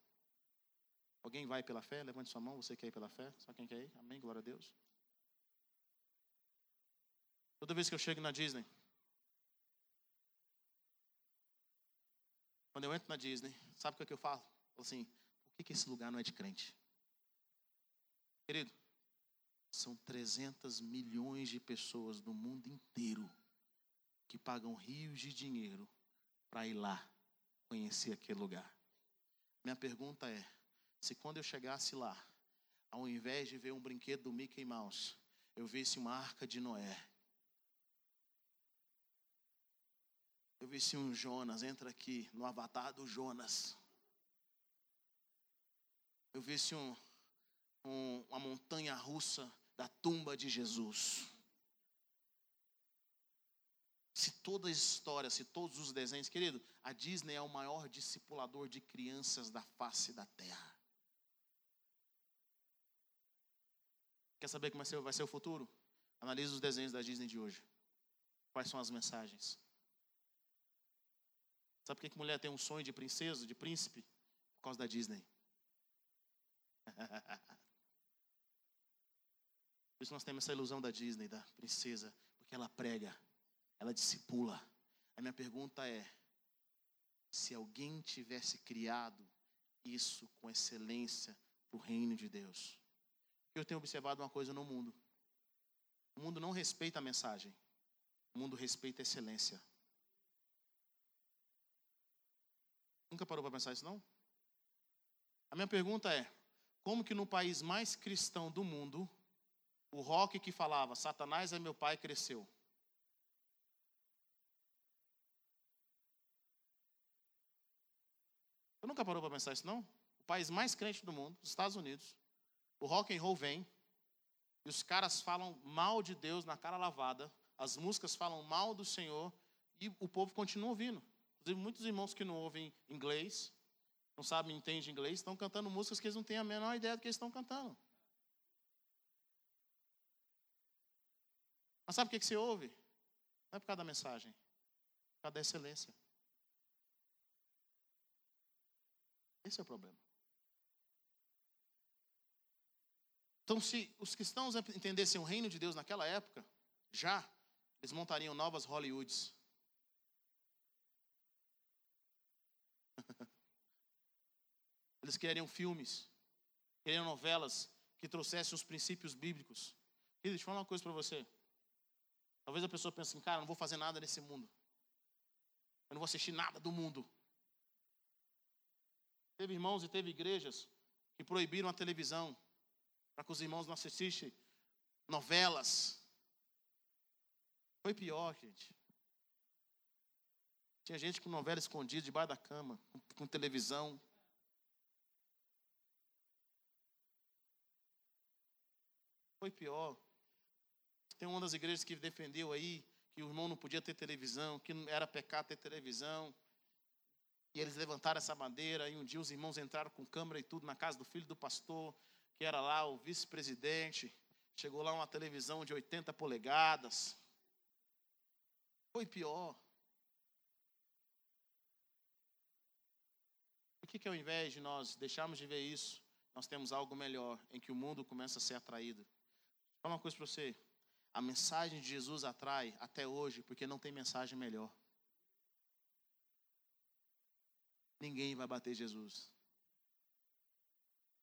Alguém vai pela fé? Levante sua mão, você quer ir pela fé? Só quem quer ir? Amém, glória a Deus. Toda vez que eu chego na Disney, quando eu entro na Disney, sabe o que, é que eu falo? Eu falo assim, por que, que esse lugar não é de crente? Querido, são 300 milhões de pessoas do mundo inteiro que pagam rios de dinheiro para ir lá conhecer aquele lugar. Minha pergunta é: se quando eu chegasse lá, ao invés de ver um brinquedo do Mickey Mouse, eu visse uma arca de Noé, eu visse um Jonas, entra aqui no avatar do Jonas. Eu visse um, um, uma montanha russa da tumba de Jesus. Se toda a história, se todos os desenhos, querido, a Disney é o maior discipulador de crianças da face da terra. Quer saber como vai ser o futuro? Analise os desenhos da Disney de hoje. Quais são as mensagens? Sabe por que mulher tem um sonho de princesa, de príncipe? Por causa da Disney. Por isso nós temos essa ilusão da Disney, da princesa, porque ela prega, ela discipula. A minha pergunta é: se alguém tivesse criado isso com excelência para o reino de Deus, eu tenho observado uma coisa no mundo. O mundo não respeita a mensagem. O mundo respeita a excelência. Nunca parou para pensar isso, não? A minha pergunta é: como que no país mais cristão do mundo, o rock que falava Satanás é meu pai cresceu? Você nunca parou para pensar isso, não? O país mais crente do mundo, os Estados Unidos, o rock and roll vem e os caras falam mal de Deus na cara lavada, as músicas falam mal do Senhor e o povo continua ouvindo. Inclusive, muitos irmãos que não ouvem inglês, não sabem, entendem inglês, estão cantando músicas que eles não têm a menor ideia do que eles estão cantando. Mas sabe o que, você ouve? Não é por causa da mensagem, é por causa da excelência. Esse é o problema. Então, se os cristãos entendessem o reino de Deus naquela época, já, eles montariam novas Hollywoods. Eles queriam filmes, queriam novelas que trouxessem os princípios bíblicos. E deixa eu falar uma coisa para você. Talvez a pessoa pense assim, cara, não vou fazer nada nesse mundo. Eu não vou assistir nada do mundo. Teve irmãos e teve igrejas que proibiram a televisão para que os irmãos não assistissem novelas. Foi pior, gente. Tinha gente com novela escondida debaixo da cama, com, com televisão. Foi pior. Tem uma das igrejas que defendeu aí que o irmão não podia ter televisão, que era pecado ter televisão. E eles levantaram essa bandeira, e um dia os irmãos entraram com câmera e tudo na casa do filho do pastor, que era lá o vice-presidente. Chegou lá uma televisão de 80 polegadas. Foi pior. Que, que ao invés de nós deixarmos de ver isso, nós temos algo melhor, em que o mundo começa a ser atraído? Vou falar uma coisa para você. A mensagem de Jesus atrai até hoje, porque não tem mensagem melhor. Ninguém vai bater Jesus.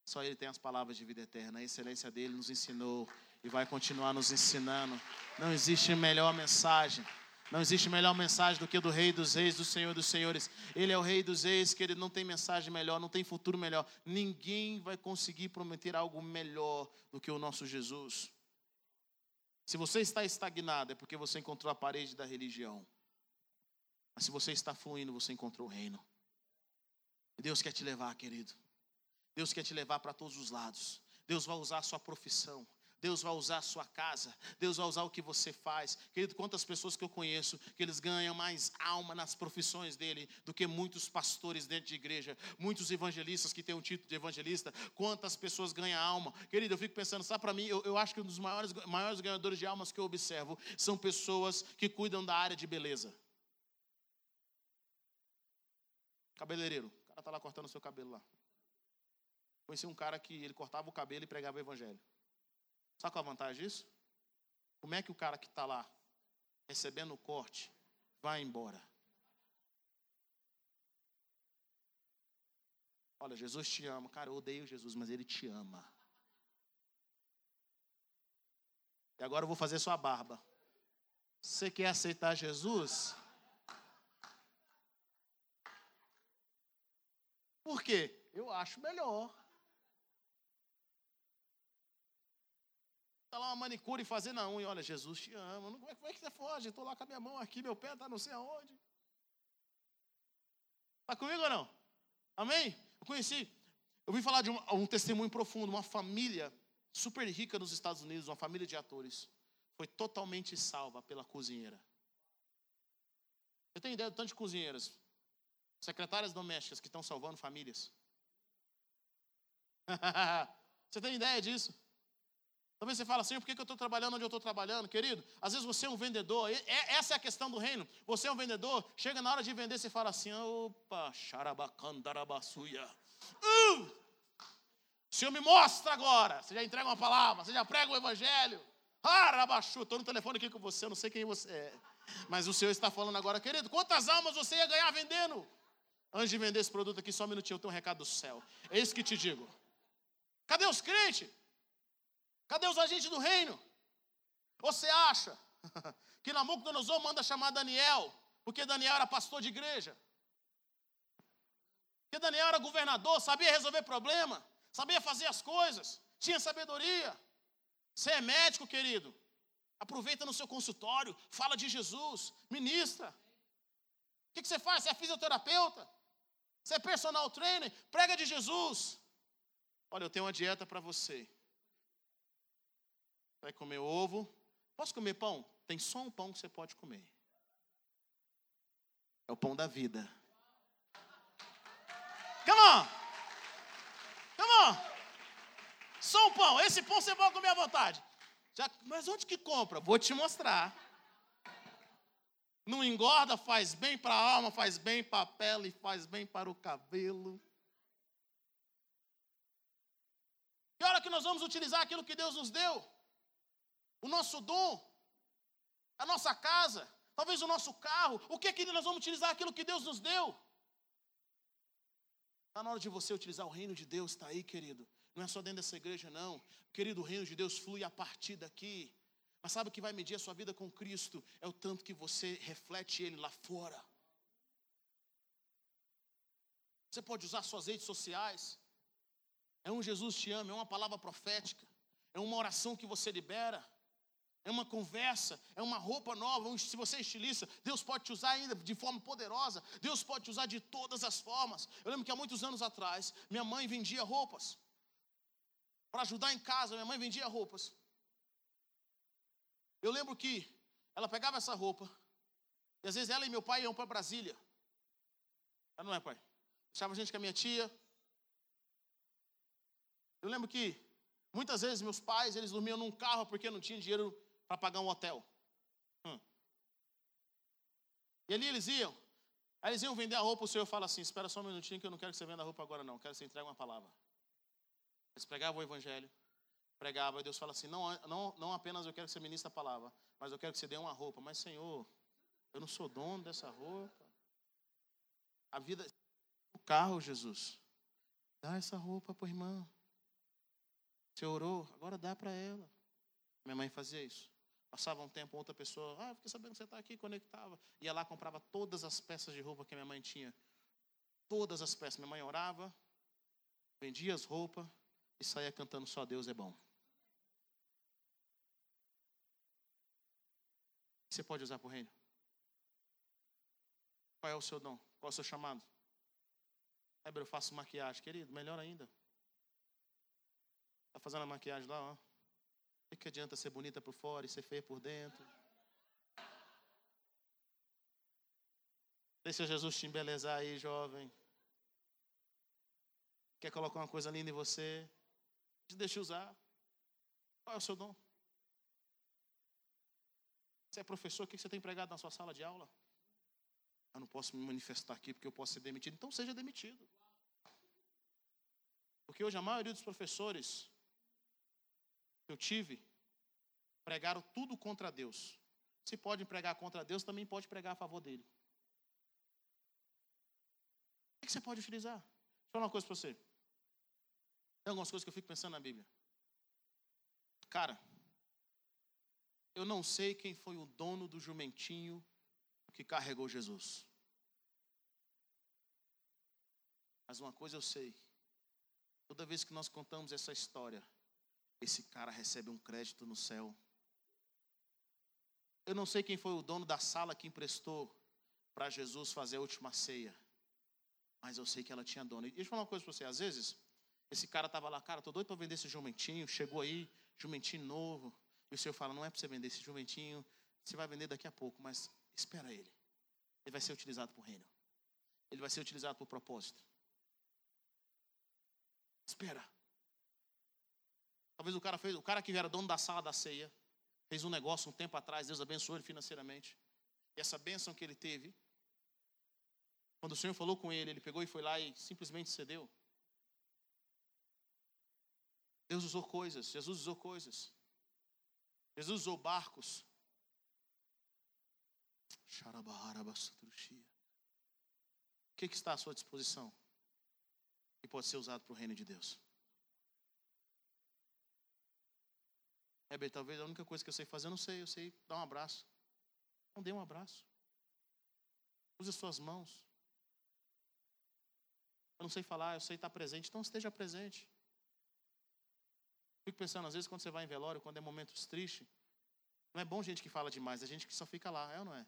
Só Ele tem as palavras de vida eterna. A excelência dele nos ensinou e vai continuar nos ensinando. Não existe melhor mensagem. Não existe melhor mensagem do que do Rei dos Reis, do Senhor dos Senhores. Ele é o Rei dos Reis, que ele não tem mensagem melhor, não tem futuro melhor. Ninguém vai conseguir prometer algo melhor do que o nosso Jesus. Se você está estagnado, é porque você encontrou a parede da religião. Mas se você está fluindo, você encontrou o reino. Deus quer te levar, querido. Deus quer te levar para todos os lados. Deus vai usar a sua profissão. Deus vai usar a sua casa, Deus vai usar o que você faz. Querido, quantas pessoas que eu conheço que eles ganham mais alma nas profissões dele do que muitos pastores dentro de igreja, muitos evangelistas que têm um título de evangelista. Quantas pessoas ganham alma? Querido, eu fico pensando, sabe para mim, eu, eu, acho que um dos maiores, maiores ganhadores de almas que eu observo são pessoas que cuidam da área de beleza. Cabeleireiro, o cara está lá cortando o seu cabelo lá. Conheci um cara que ele cortava o cabelo e pregava o evangelho. Sabe qual a vantagem disso? Como é que o cara que está lá recebendo o corte vai embora? Olha, Jesus te ama. Cara, eu odeio Jesus, mas ele te ama. E agora eu vou fazer sua barba. Você quer aceitar Jesus? Por quê? Eu acho melhor. Está lá uma manicure fazendo a unha. Olha, Jesus te ama. Como é, que você foge? Estou lá com a minha mão aqui, meu pé está não sei aonde. Está comigo ou não? Amém? Eu conheci, eu vim falar de um, um testemunho profundo, uma família super rica nos Estados Unidos, uma família de atores, foi totalmente salva pela cozinheira. Você tem ideia do tanto de cozinheiras, secretárias domésticas que estão salvando famílias? Você tem ideia disso? Talvez você fale assim, por que eu estou trabalhando onde eu estou trabalhando, querido? Às vezes você é um vendedor, é, essa é a questão do reino. Você é um vendedor, chega na hora de vender, você fala assim, opa, xarabacandarabassuia. Uh! O Senhor me mostra agora. Você já entrega uma palavra, você já prega o evangelho. Arabaxu, estou no telefone aqui com você, eu não sei quem você é. Mas o Senhor está falando agora, querido, quantas almas você ia ganhar vendendo? Antes de vender esse produto aqui, só um minutinho, eu tenho um recado do céu. É isso que te digo. Cadê os crentes? Cadê os agentes do reino? Você acha que Nabucodonosor manda chamar Daniel, porque Daniel era pastor de igreja? Porque Daniel era governador, sabia resolver problema, sabia fazer as coisas, tinha sabedoria. Você é médico, querido. Aproveita no seu consultório, fala de Jesus, ministra. O que você faz? Você é fisioterapeuta? Você é personal trainer? Prega de Jesus. Olha, eu tenho uma dieta para você. Vai comer ovo. Posso comer pão? Tem só um pão que você pode comer. É o pão da vida. Come on! Come on! Só um pão. Esse pão você pode comer à vontade. Já, mas onde que compra? Vou te mostrar. Não engorda, faz bem para a alma, faz bem para a pele, faz bem para o cabelo. Que hora que nós vamos utilizar aquilo que Deus nos deu? O nosso dom, a nossa casa, talvez o nosso carro. O que é que nós vamos utilizar aquilo que Deus nos deu? Está na hora de você utilizar o reino de Deus, está aí, querido. Não é só dentro dessa igreja, não. Querido, o reino de Deus flui a partir daqui. Mas sabe o que vai medir a sua vida com Cristo? É o tanto que você reflete Ele lá fora. Você pode usar suas redes sociais. É um Jesus te ama, é uma palavra profética, é uma oração que você libera é uma conversa, é uma roupa nova. Se você é estilista, Deus pode te usar ainda de forma poderosa. Deus pode te usar de todas as formas. Eu lembro que há muitos anos atrás, minha mãe vendia roupas. Para ajudar em casa, minha mãe vendia roupas. Eu lembro que ela pegava essa roupa, e às vezes ela e meu pai iam para Brasília. Ela não é, pai? Deixava a gente com a minha tia. Eu lembro que muitas vezes meus pais, eles dormiam num carro porque não tinham dinheiro para pagar um hotel. Hum. E ali eles iam. Aí eles iam vender a roupa, o Senhor fala assim: espera só um minutinho que eu não quero que você venda a roupa agora, não. Quero que você entregue uma palavra. Eles pregavam o evangelho, pregavam, e Deus fala assim: não, não, não apenas eu quero que você ministre a palavra, mas eu quero que você dê uma roupa. Mas, Senhor, eu não sou dono dessa roupa. A vida. O carro, Jesus. Dá essa roupa para o irmão. Você orou, agora dá para ela. Minha mãe fazia isso. Passava um tempo, outra pessoa, ah, fiquei sabendo que você está aqui, conectava. Ia lá, comprava todas as peças de roupa que minha mãe tinha. Todas as peças. Minha mãe orava, vendia as roupas e saía cantando Só Deus é bom. Você pode usar para o reino? Qual é o seu dom? Qual é o seu chamado? Heber, eu faço maquiagem. Querido, melhor ainda. Está fazendo a maquiagem lá, ó. O que adianta ser bonita por fora e ser feia por dentro? Deixa Jesus te embelezar aí, jovem. Quer colocar uma coisa linda em você? Te deixa usar. Qual é o seu dom? Você é professor, o que você tem pregado na sua sala de aula? Eu não posso me manifestar aqui porque eu posso ser demitido. Então seja demitido. Porque hoje a maioria dos professores que eu tive pregaram tudo contra Deus. Se pode pregar contra Deus, também pode pregar a favor dele. O que você pode utilizar? Deixa eu falar uma coisa para você. Tem algumas coisas que eu fico pensando na Bíblia. Cara, eu não sei quem foi o dono do jumentinho que carregou Jesus. Mas uma coisa eu sei. Toda vez que nós contamos essa história, esse cara recebe um crédito no céu. Eu não sei quem foi o dono da sala que emprestou para Jesus fazer a última ceia. Mas eu sei que ela tinha dono. E deixa eu falar uma coisa para você. Às vezes, esse cara estava lá, cara, tô doido para vender esse jumentinho. Chegou aí, jumentinho novo. E o Senhor fala, não é para você vender esse jumentinho. Você vai vender daqui a pouco, mas espera ele. Ele vai ser utilizado para o reino. Ele vai ser utilizado para o propósito. Espera. Talvez o cara fez, o cara que era dono da sala da ceia, fez um negócio um tempo atrás, Deus abençoou ele financeiramente. E essa bênção que ele teve, quando o Senhor falou com ele, ele pegou e foi lá e simplesmente cedeu. Deus usou coisas, Jesus usou coisas. Jesus usou barcos. O que, que está à sua disposição? E pode ser usado para o reino de Deus. Heber, talvez a única coisa que eu sei fazer, eu não sei, eu sei dar um abraço. Não dê um abraço. Use as suas mãos. Eu não sei falar, eu sei estar presente, então esteja presente. Fico pensando, às vezes, quando você vai em velório, quando é momentos tristes, não é bom gente que fala demais, é gente que só fica lá, é ou não é?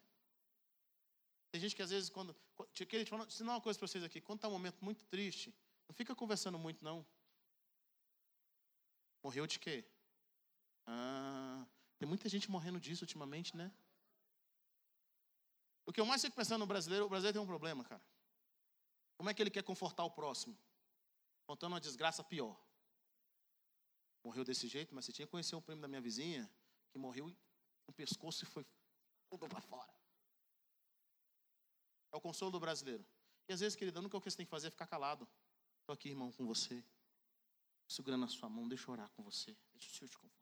Tem gente que às vezes, quando. Queria te falar, ensinar uma coisa para vocês aqui. Quando está um momento muito triste, não fica conversando muito, não. Morreu de quê? Ah, tem muita gente morrendo disso ultimamente, né? O que eu mais fico pensando no brasileiro, o brasileiro tem um problema, cara. Como é que ele quer confortar o próximo? Contando uma desgraça pior. Morreu desse jeito, mas você tinha que conhecer um primo da minha vizinha que morreu no pescoço e foi tudo para fora. É o consolo do brasileiro. E às vezes, querida, a coisa que você tem que fazer é ficar calado. Estou aqui, irmão, com você. Segurando a sua mão, deixa eu orar com você. Deixa o Senhor te confortar.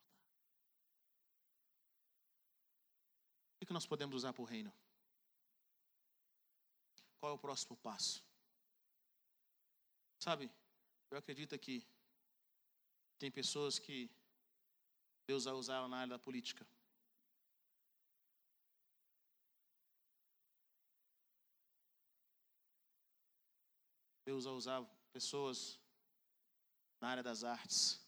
Que nós podemos usar para o reino? Qual é o próximo passo? Sabe, eu acredito que tem pessoas que Deus vai usar na área da política. Deus vai usar pessoas na área das artes.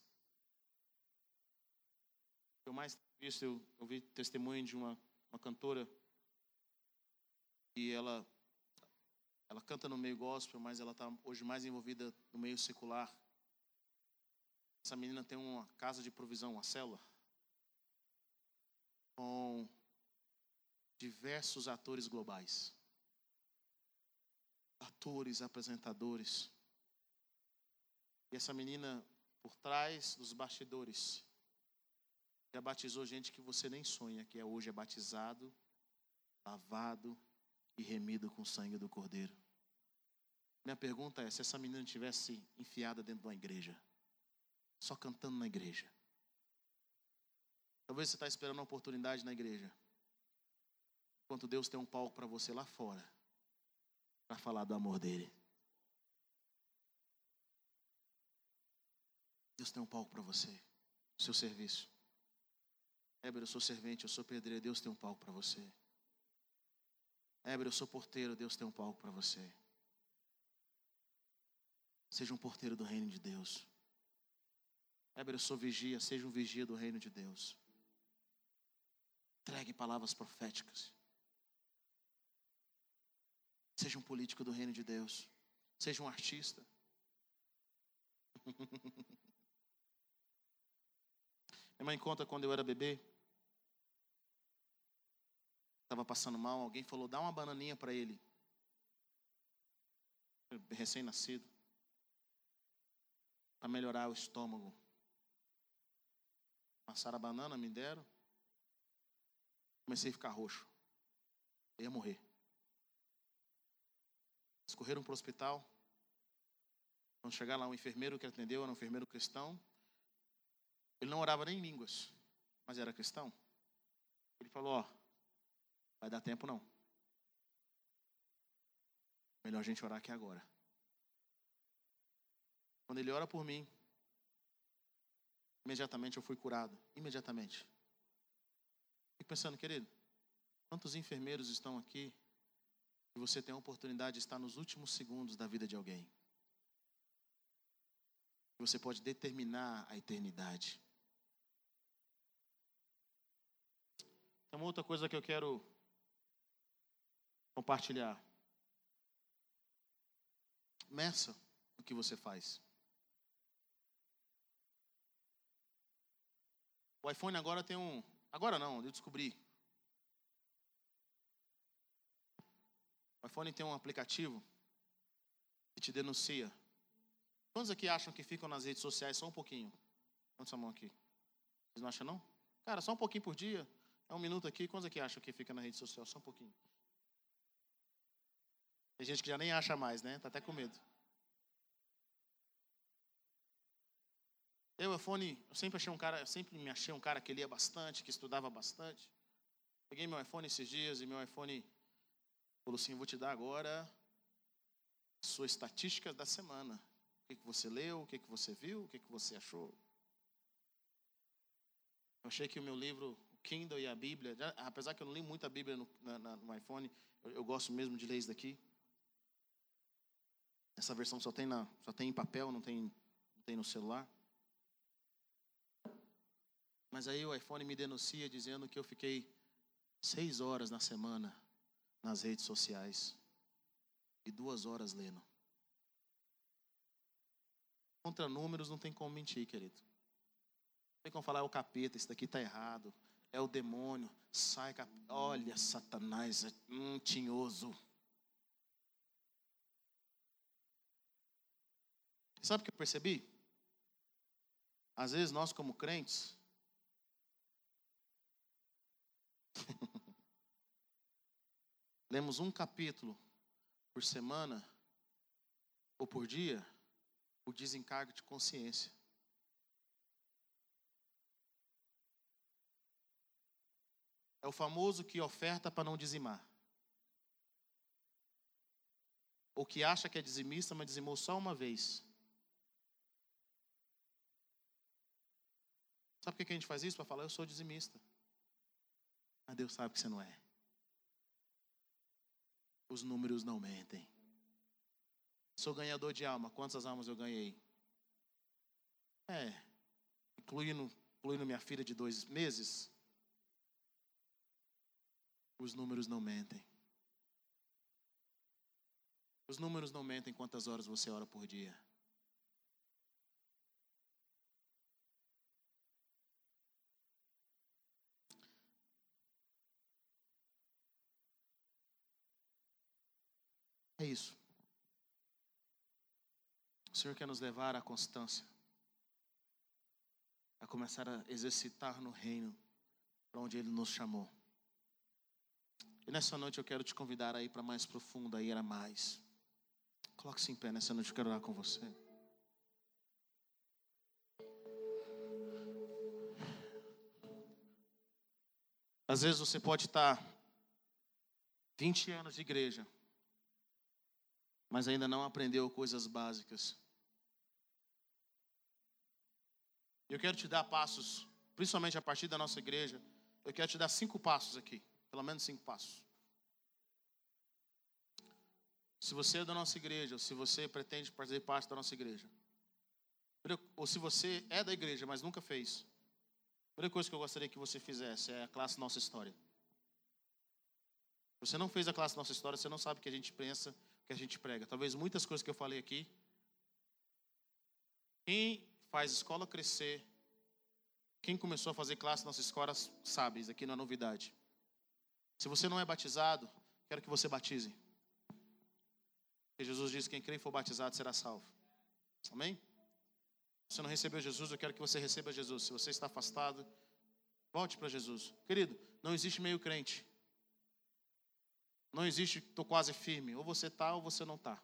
Eu mais visto, eu ouvi testemunho de uma uma cantora e ela ela canta no meio gospel, mas ela está hoje mais envolvida no meio secular. Essa menina tem uma casa de provisão, uma célula, com diversos atores globais. Atores, apresentadores. E essa menina, por trás dos bastidores, já batizou gente que você nem sonha, que é hoje é batizado, lavado e remido com o sangue do Cordeiro. Minha pergunta é: se essa menina tivesse enfiada dentro de uma igreja, só cantando na igreja, talvez você está esperando uma oportunidade na igreja, enquanto Deus tem um palco para você lá fora, para falar do amor dele. Deus tem um palco para você, seu serviço. Éber, eu sou servente, eu sou pedreiro, Deus tem um palco para você. Éber, eu sou porteiro, Deus tem um palco para você. Seja um porteiro do reino de Deus. Éber, eu sou vigia, seja um vigia do reino de Deus. Entregue palavras proféticas. Seja um político do reino de Deus. Seja um artista. Minha mãe conta quando eu era bebê. Estava passando mal, alguém falou: dá uma bananinha para ele. Recém-nascido. Para melhorar o estômago. Passaram a banana, me deram. Comecei a ficar roxo. Eu ia morrer. Escorreram para o hospital. Quando chegar lá, um enfermeiro que atendeu era um enfermeiro cristão. Ele não orava nem em línguas, mas era cristão. Ele falou: Ó, vai dar tempo não. Melhor a gente orar aqui agora. Quando ele ora por mim, imediatamente eu fui curado. Imediatamente. Fico pensando, querido, quantos enfermeiros estão aqui e você tem a oportunidade de estar nos últimos segundos da vida de alguém? Você pode determinar a eternidade. Tem uma outra coisa que eu quero compartilhar. Meça o que você faz. O iPhone agora tem um. Agora não, eu descobri. O iPhone tem um aplicativo que te denuncia. Quantos aqui acham que ficam nas redes sociais só um pouquinho? Quantos a mão aqui? Vocês não acham não? Cara, só um pouquinho por dia. É um minuto aqui. Quantos aqui acham que fica na rede social? Só um pouquinho. Tem gente que já nem acha mais, né? Tá até com medo. Eu, iPhone, eu sempre achei um cara, sempre me achei um cara que lia bastante, que estudava bastante. Peguei meu iPhone esses dias e meu iPhone falou assim: vou te dar agora a sua estatística da semana. O que, que você leu, o que, que você viu, o que, que você achou. Eu achei que o meu livro, Kindle e a Bíblia, apesar que eu não li muito a Bíblia no, na, no iPhone, eu, eu, gosto mesmo de ler isso daqui. Essa versão só tem, na, só tem em papel, não tem, não tem no celular. Mas aí o iPhone me denuncia dizendo que eu fiquei seis horas na semana nas redes sociais e duas horas lendo. Contra números não tem como mentir, querido. Não tem como falar, é o capeta, isso daqui está errado é o demônio. Sai, cap... olha, Satanás é um tinhoso. Sabe o que eu percebi? Às vezes nós, como crentes, lemos um capítulo por semana ou por dia, o desencargo de consciência. É o famoso que oferta para não dizimar. Ou que acha que é dizimista, mas dizimou só uma vez. Sabe por que a gente faz isso? Para falar, eu sou dizimista. Mas Deus sabe que você não é. Os números não mentem. Sou ganhador de alma. Quantas almas eu ganhei? É. Incluindo, incluindo minha filha de dois meses. Os números não mentem. Os números não mentem quantas horas você ora por dia. É isso. O Senhor quer nos levar à constância, a começar a exercitar no reino para onde Ele nos chamou. E nessa noite eu quero te convidar a ir para mais profundo, a ir a mais. Coloque-se em pé nessa noite, eu quero orar com você. Às vezes você pode estar 20 anos de igreja, mas ainda não aprendeu coisas básicas. Eu quero te dar passos, principalmente a partir da nossa igreja. Eu quero te dar cinco passos aqui, pelo menos cinco passos. Se você é da nossa igreja, ou se você pretende fazer parte da nossa igreja, ou se você é da igreja, mas nunca fez, a primeira coisa que eu gostaria que você fizesse é a classe Nossa História. Você não fez a classe Nossa História, você não sabe o que a gente pensa, o que a gente prega. Talvez muitas coisas que eu falei aqui. Quem faz escola crescer, quem começou a fazer classe Nossa Escola sabe, isso aqui não é novidade. Se você não é batizado, quero que você batize. Porque Jesus diz: quem crê e for batizado será salvo. Amém? Se você não recebeu Jesus, eu quero que você receba Jesus. Se você está afastado, volte para Jesus. Querido, não existe meio crente. Não existe, estou quase firme. Ou você está ou você não está.